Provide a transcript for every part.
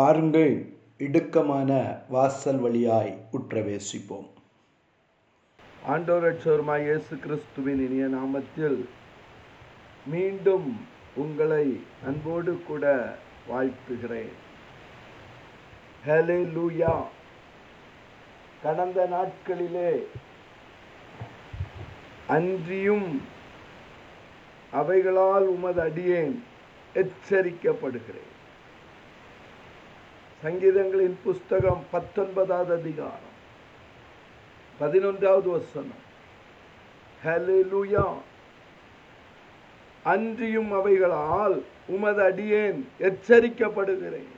பாருங்கள் இடுக்கமான வாசல் வழியாய் உற்றவேசிப்போம். ஆண்டவர் இயேசு கிறிஸ்துவின் இனிய நாமத்தில் மீண்டும் உங்களை அன்போடு கூட வாழ்த்துகிறேன். ஹலே லூயா கடந்த நாட்களிலே அன்றியும் அவைகளால் உமது அடியேன் எச்சரிக்கப்படுகிறேன். சங்கீதங்களின் புஸ்தகம் பத்தொன்பதாவது அதிகாரம். பதினொன்றாவது வசனம். ஹalleluya அன்றியும் அவைகளால் உமது அடியேன் எச்சரிக்கப்படுகிறேன்.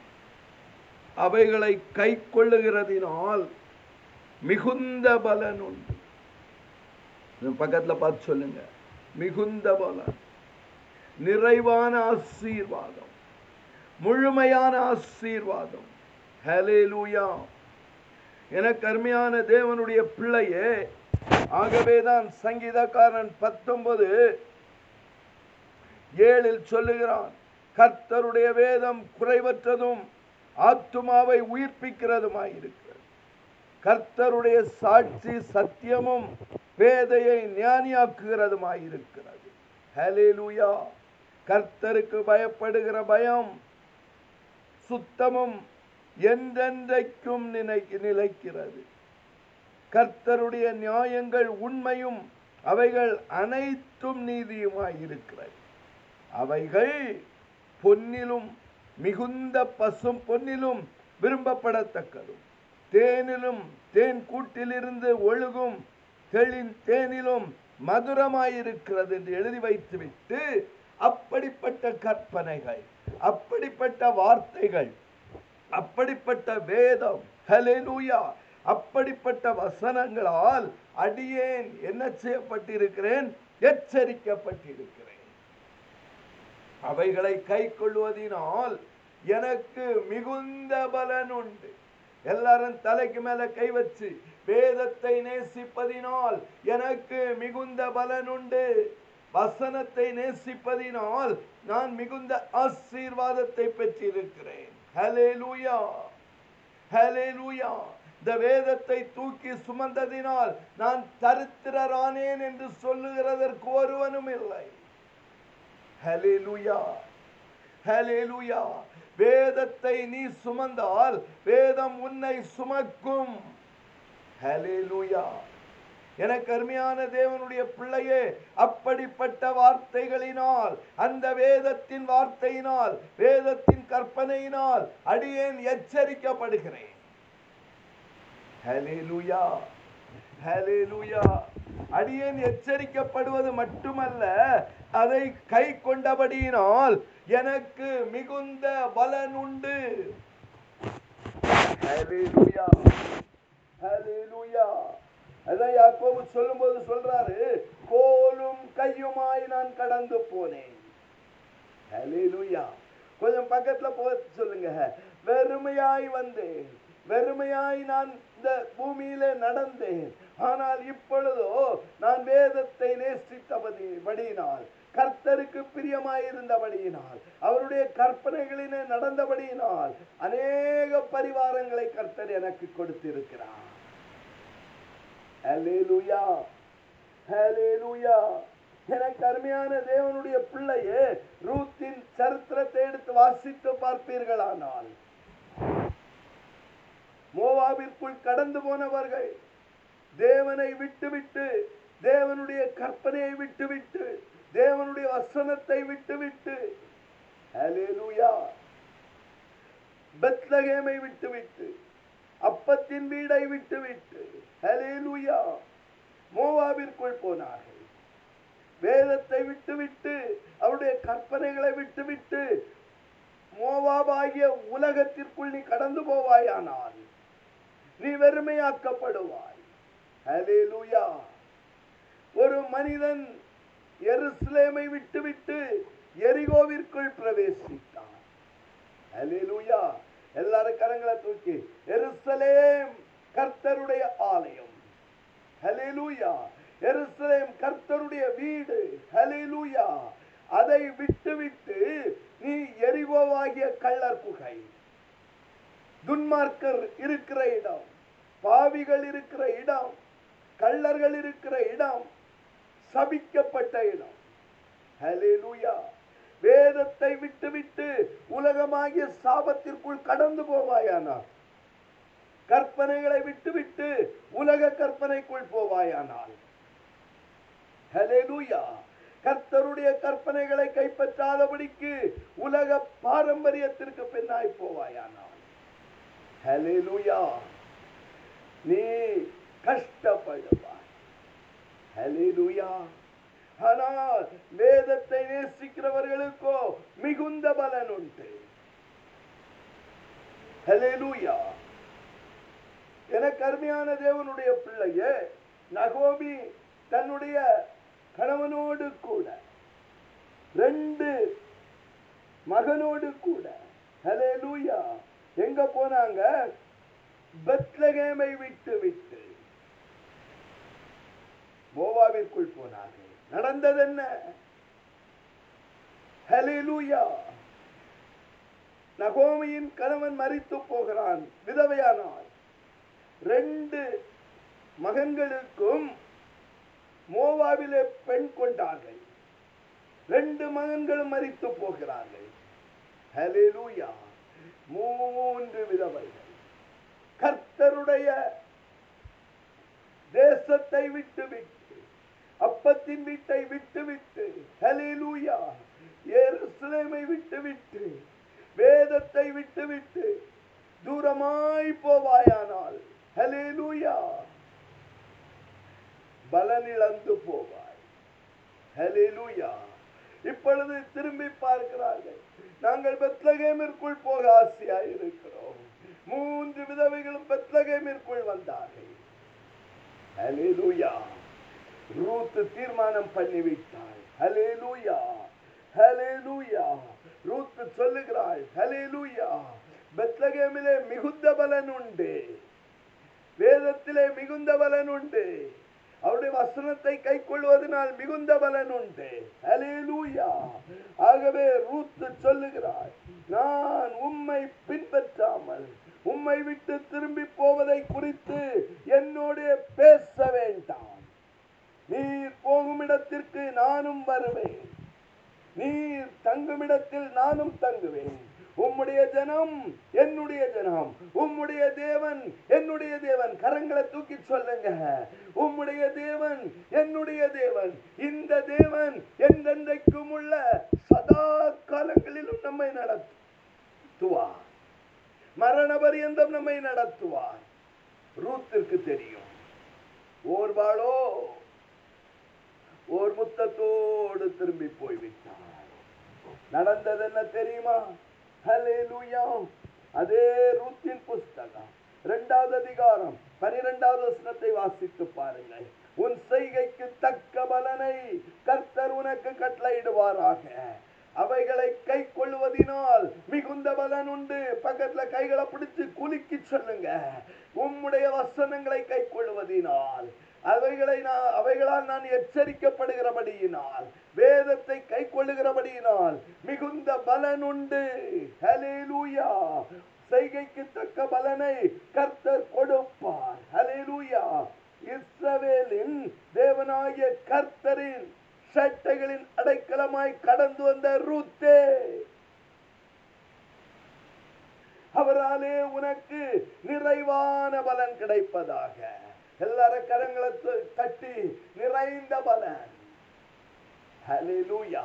அவைகளை கை கொள்ளுகிறதினால் மிகுந்த பலன் உண்டு. பக்கத்தில் பார்த்து சொல்லுங்க. மிகுந்த பலன். நிறைவான ஆசீர்வாதம். முழுமையான ஆசீர்வாதம். ஹலேலூயா எனக்கு அருமையான தேவனுடைய பிள்ளையே ஆகவேதான் சங்கீதக்காரன் பத்தொன்பது ஏழில் சொல்லுகிறான் கர்த்தருடைய வேதம் குறைவற்றதும் ஆத்துமாவை உயிர்ப்பிக்கிறதுமாயிருக்கிறது. கர்த்தருடைய சாட்சி சத்தியமும் பேதையை ஞானியாக்குகிறதுமாயிருக்கிறது. ஹலேலூயா கர்த்தருக்கு பயப்படுகிற பயம் சுத்தமும் என்றென்றைக்கும் நினை நிலைக்கிறது. கர்த்தருடைய நியாயங்கள் உண்மையும் அவைகள் அனைத்தும் நீதியுமாய் இருக்கிறது அவைகள் பொன்னிலும் மிகுந்த பசும் பொன்னிலும் விரும்பப்படத்தக்கதும். தேனிலும் தேன் கூட்டிலிருந்து ஒழுகும் தெளின் தேனிலும் மதுரமாயிருக்கிறது என்று எழுதி வைத்துவிட்டு அப்படிப்பட்ட கற்பனைகள் அப்படிப்பட்ட வார்த்தைகள் அப்படிப்பட்ட வேதம் ஹலெலூயா அப்படிப்பட்ட வசனங்களால் அடியேன் என்ன செய்யப்பட்டிருக்கிறேன்? எச்சரிக்கப்பட்டிருக்கிறேன். அவைகளை கை கொள்வதனால் எனக்கு மிகுந்த பலன் உண்டு. எல்லாரும் தலைக்கு மேல கை வச்சு வேதத்தை நேசிப்பதினால் எனக்கு மிகுந்த பலன் உண்டு. வசனத்தை நேசிப்பதினால் நான் மிகுந்த ஆசீர்வாதத்தை பெற்றிருக்கிறேன். ஹலேலூயா ஹலேலூயா இந்த வேதத்தை தூக்கி சுமந்ததினால் நான் தரித்திரரானேன் என்று சொல்லுகிறதற்கு ஒருவனும் இல்லை. ஹலேலூயா ஹலேலூயா வேதத்தை நீ சுமந்தால் வேதம் உன்னை சுமக்கும். ஹலேலூயா எனக்கு அருமையான தேவனுடைய பிள்ளையே அப்படிப்பட்ட வார்த்தைகளினால் அந்த வேதத்தின் வார்த்தையினால் வேதத்தின் கற்பனையினால் அடியேன் எச்சரிக்கப்படுகிறேன் அடியேன் எச்சரிக்கப்படுவது மட்டுமல்ல அதை கை கொண்டபடியினால் எனக்கு மிகுந்த பலன் உண்டு Hallelujah. Hallelujah. அதான் யாக்கோபு சொல்லும்போது சொல்றாரு கோலும் கையுமாய் நான் கடந்து போனேன். கொஞ்சம் பக்கத்துல போ சொல்லுங்க. வெறுமையாய் வந்தேன். வெறுமையாய் நான் இந்த பூமியில நடந்தேன். ஆனால் இப்பொழுதோ நான் வேதத்தை நேசித்தபடி படியினால் கர்த்தருக்கு பிரியமாயிருந்தபடியினால் அவருடைய கற்பனைகளிலே நடந்தபடியினால் அநேக பரிவாரங்களை கர்த்தர் எனக்கு கொடுத்திருக்கிறார். ஹalleluya ஹalleluya. எனக்கு அருமையான தேவனுடைய பிள்ளையே ரூத்தின் சரித்திரத்தை எடுத்து வாசித்து பார்ப்பீர்களானால். மோவாவிற்குள் கடந்து போனவர்கள் தேவனை விட்டுவிட்டு தேவனுடைய கற்பனையை விட்டுவிட்டு தேவனுடைய வசனத்தை விட்டுவிட்டு ஹalleluya. பெத்லகேமை விட்டுவிட்டு அப்பத்தின் வீடை விட்டுவிட்டு ஹalleluya மோவாவிற்குள் போனார்கள். வேதத்தை விட்டுவிட்டு அவருடைய கற்பனைகளை விட்டுவிட்டு மோவாபாகிய உலகத்திற்குள் நீ கடந்து போவாயானால் நீ வெறுமையாக்கப்படுவாய். ஹalleluya. ஒரு மனிதன் எருசலேமை விட்டுவிட்டு எரிகோவிற்குள் பிரவேசித்தான் ஹalleluya எல்லாரும் கரங்களை தூக்கி எருசலேம் கர்த்தருடைய ஆலயம் ஹalleluya எருசலேம் கர்த்தருடைய வீடு ஹalleluya அதை விட்டுவிட்டு நீ எரிகோவாகிய கள்ளர் புகை. துன்மார்க்கர் இருக்கிற இடம் பாவிகள் இருக்கிற இடம் கள்ளர்கள் இருக்கிற இடம் சபிக்கப்பட்ட இடம். ஹalleluya. வேதத்தை விட்டுவிட்டு உலகமாகிய சாபத்திற்குள் கடந்து போவாயானால் கற்பனைகளை விட்டுவிட்டு உலக கற்பனைக்குள் போவாயானால் ஹalleluya. கர்த்தருடைய கற்பனைகளை கைப்பற்றாதபடிக்கு உலக பாரம்பரியத்திற்கு பின்னாய் போவாயானால். ஹalleluya நீ கஷ்டப்படுவாய். ஆனால் வேதத்தை நேசிக்கிறவர்களுக்கோ மிகுந்த பலன் உண்டு. ஹalleluya எனக்கு அருமையான தேவனுடைய பிள்ளையே நகோமி தன்னுடைய கணவன் ரெண்டு மகனோடு கூட. ஹalleluya எங்க போனாங்க? பெத்லகேமை விட்டு விட்டு. மோவாவிற்குள் போனார்கள். நடந்தது என்ன நகோமியின் கணவன் மறித்து போகிறான். விதவையானாள். ரெண்டு மகன்களுக்கும் மோவாவிலே பெண் கொண்டார்கள். ரெண்டு மகன்களும் மறித்து போகிறார்கள். ஹalleluya மூன்று விதவைகள். கர்த்தருடைய தேசத்தை விட்டு விட்டு அப்பத்தின் வீட்டை விட்டு விட்டு ஹலிலூயா எருசலேமை விட்டு விட்டு வேதத்தை விட்டு விட்டு தூரமாய் போவாயானால் ஹலிலூயா பலனிழந்து போவாய். ஹலிலூயா இப்பொழுது திரும்பி பார்க்கிறார்கள். நாங்கள் பெத்லகேமிற்குள் போக ஆசையாய் இருக்கிறோம். மூன்று விதவைகளும் பெத்லகேமிற்குள் வந்தார்கள். ஹalleluya. ரூத் தீர்மானம் பண்ணிவிட்டாள் ஹalleluya. ஹalleluya. ரூத்து சொல்லுகிறாள். லூயா பெத்லகேமிலே மிகுந்த பலன் உண்டு. வேதத்திலே மிகுந்த பலன் உண்டு. அவருடைய வசனத்தை கை கொள்வதனால் மிகுந்த பலன் உண்டு. ஹalleluya ஆகவே ரூத்து சொல்லுகிறாய் நான் உம்மை பின்பற்றாமல் உம்மை விட்டு திரும்பி போவதை குறித்து என்னோடு பேச வேண்டாம். நீர் போகும் இடத்திற்கு நானும் வருவேன். நீர் தங்கும் இடத்தில் நானும் தங்குவேன். உம்முடைய ஜனம் என்னுடைய ஜனம் உம்முடைய தேவன் தூக்கி உம்முடைய தேவன் என்னுடைய தேவன். இந்த தேவன் என்றென்றைக்கும் உள்ள சதா காலங்களிலும் நம்மை நடத்துவார். மரண பரியந்தம் நம்மை நடத்துவார். ரூத்திற்கு தெரியும். ஓர்வாளோ ஓர் முத்தத்தோடு திரும்பி போய்விட்டார். நடந்தது என்ன தெரியுமா? ஹalleluya. அதே ரூத்தின் புஸ்தகம். இரண்டாவது அதிகாரம். பனிரெண்டாவது வசனத்தை வாசித்து பாருங்கள். உன் செய்கைக்கு தக்க பலனை கர்த்தர் உனக்கு கட்டளையிடுவாராக. அவைகளை கை கொள்வதினால் மிகுந்த பலன் உண்டு. பக்கத்துல கைகளை பிடிச்சு குலுக்கி சொல்லுங்க. உம்முடைய வசனங்களை கை கொள்வதினால் அவைகளை நான் அவைகளால் நான் எச்சரிக்கப்படுகிறபடியினால் வேதத்தை கை கொள்ளுகிறபடியினால் மிகுந்த பலன் உண்டு ஹலேலூயா செய்கைக்கு தக்க பலனை கர்த்தர் கொடுப்பார். ஹலேலூயா இஸ்ரவேலின் தேவனாகிய கர்த்தரின் சட்டைகளின் அடைக்கலமாய் கடந்து வந்த ரூத்தே. அவராலே உனக்கு நிறைவான பலன் கிடைப்பதாக. எல்லார கரங்களை த- தட்டி நிறைந்த பலன். ஹalleluya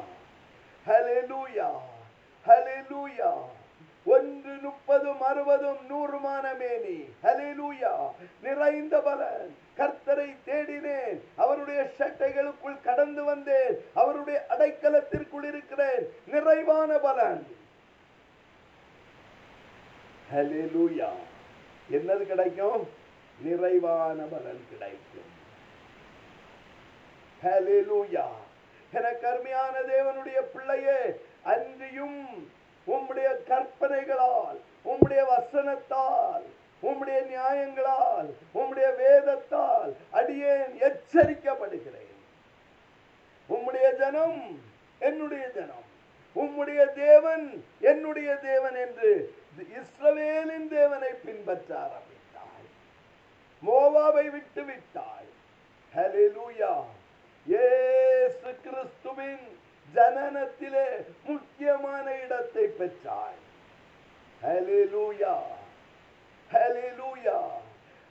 ஹalleluya ஹalleluya ஒன்று முப்பதும் அறுபதும் நூறுமான மேனி. ஹலிலூயா நிறைந்த பலன். கர்த்தரை தேடினேன். அவருடைய சட்டைகளுக்குள் கடந்து வந்தேன். அவருடைய அடைக்கலத்திற்குள் இருக்கிறேன். நிறைவான பலன். ஹலிலூயா என்னது கிடைக்கும்? நிறைவான பலன் கிடைக்கும். ஹலிலூயா என கருமையான தேவனுடைய பிள்ளையே அன்றியும் உம்முடைய கற்பனைகளால் உம்முடைய வசனத்தால் உம்முடைய நியாயங்களால் உம்முடைய வேதத்தால் அடியேன் எச்சரிக்கப்படுகிறேன். உம்முடைய ஜனம் என்னுடைய ஜனம். உம்முடைய தேவன் என்னுடைய தேவன் என்று இஸ்ரவேலின் தேவனை பின்பற்ற ஆரம்பித்தாள். மோவாவை விட்டு விட்டாள் ஹலிலூயா ஏசு கிறிஸ்துவின் ஜனனத்திலே முக்கியமான இடத்தை பெற்றாய்.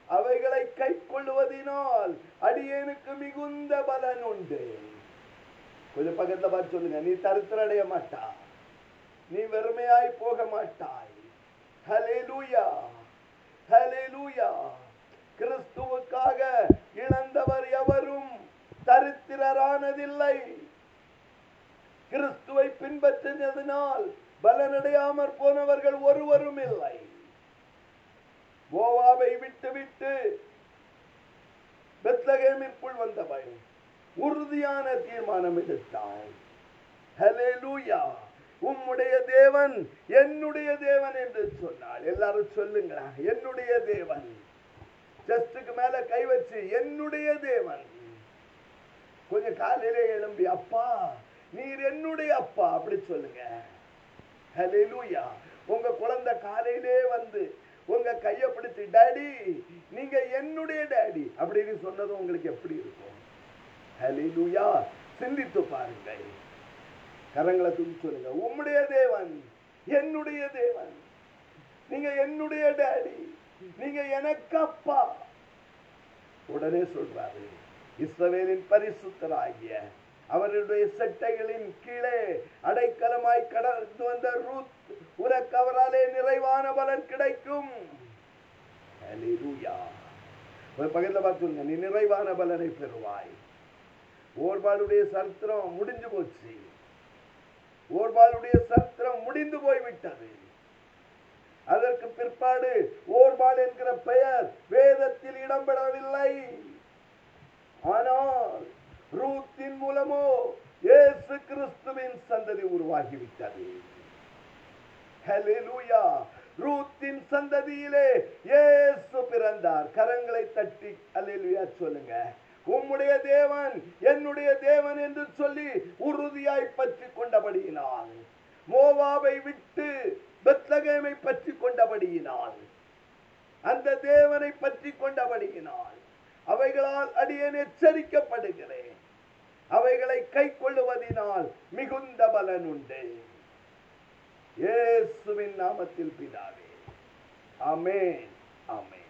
அவைகளை கை அவைகளை அடியனுக்கு மிகுந்த பலன் உண்டு. கொஞ்சம் பக்கத்துல பார்த்து சொல்லுங்க. நீ தரித்திர மாட்டா நீ வெறுமையாய் போக மாட்டாய். ஹalleluya ஹalleluya கிறிஸ்துவுக்காக இழந்தவர் எவரும் தரித்திரரானதில்லை. கிறிஸ்துவை பின்பற்றினதினால் பலனடையாமற் போனவர்கள் ஒருவரும் இல்லை. கோவாவை விட்டுவிட்டு பெத்லகேமிற்குள் வந்தவள் உறுதியான தீர்மானம் எடுத்தாள் உம்முடைய தேவன் என்னுடைய தேவன் என்று சொன்னாள் எல்லாரும் சொல்லுங்களா என்னுடைய தேவன். ஜஸ்டுக்கு மேல கை வச்சு என்னுடைய தேவன். கொஞ்சம் காலையிலே எழும்பி அப்பா நீர் என்னுடைய அப்பா அப்படி சொல்லுங்க. ஹலெலுயா உங்க குழந்தை காலையிலே வந்து உங்க கையை பிடிச்சி டாடி நீங்க என்னுடைய டாடி அப்படின்னு சொன்னது உங்களுக்கு எப்படி இருக்கும்? ஹalleluya சிந்தித்து பாருங்கள். கரங்களை தூக்கி சொல்லுங்க. உம்முடைய தேவன் என்னுடைய தேவன். நீங்க என்னுடைய டாடி நீங்க எனக்கு அப்பா. உடனே சொல்றாரு. இஸ்ரவேலின் பரிசுத்தராகிய அவருடைய செட்டைகளின் கீழே அடைக்கலமாய் கடந்து வந்த ரூத் உனக்கு அவராலே நிறைவான பலன் கிடைக்கும். Hallelujah. பார்த்துங்க நீ நிறைவான பலனை பெறுவாய். ஓர்பாலுடைய சரித்திரம் முடிஞ்சு போச்சு. ஓர்பாலுடைய சரித்திரம் முடிந்து போய்விட்டது. அதற்கு பிற்பாடு ஓர்பால் என்கிற பெயர் வேதத்தில் இடம்பெறவில்லை. ஆனால் ரூத்தின் மூலமோ இயேசு கிறிஸ்துவின் சந்ததி உருவாகிவிட்டது. ஹalleluya ரூத்தின் சந்ததியிலே இயேசு பிறந்தார். கரங்களை தட்டி அல்லேலூயா சொல்லுங்க. உம்முடைய தேவன் என்னுடைய தேவன் என்று சொல்லி உறுதியாய் பற்றி கொண்டபடியினால் மோவாவை விட்டு பெத்லகேமை பற்றி கொண்டபடியினால் அந்த தேவனை பற்றி கொண்டபடியினால் அவைகளால் அடியேன் எச்சரிக்கப்படுகிறேன். அவைகளை கை கொள்ளுவதினால் மிகுந்த பலன் உண்டு இயேசுவின் நாமத்தில் பிதாவே. அமேன் அமேன்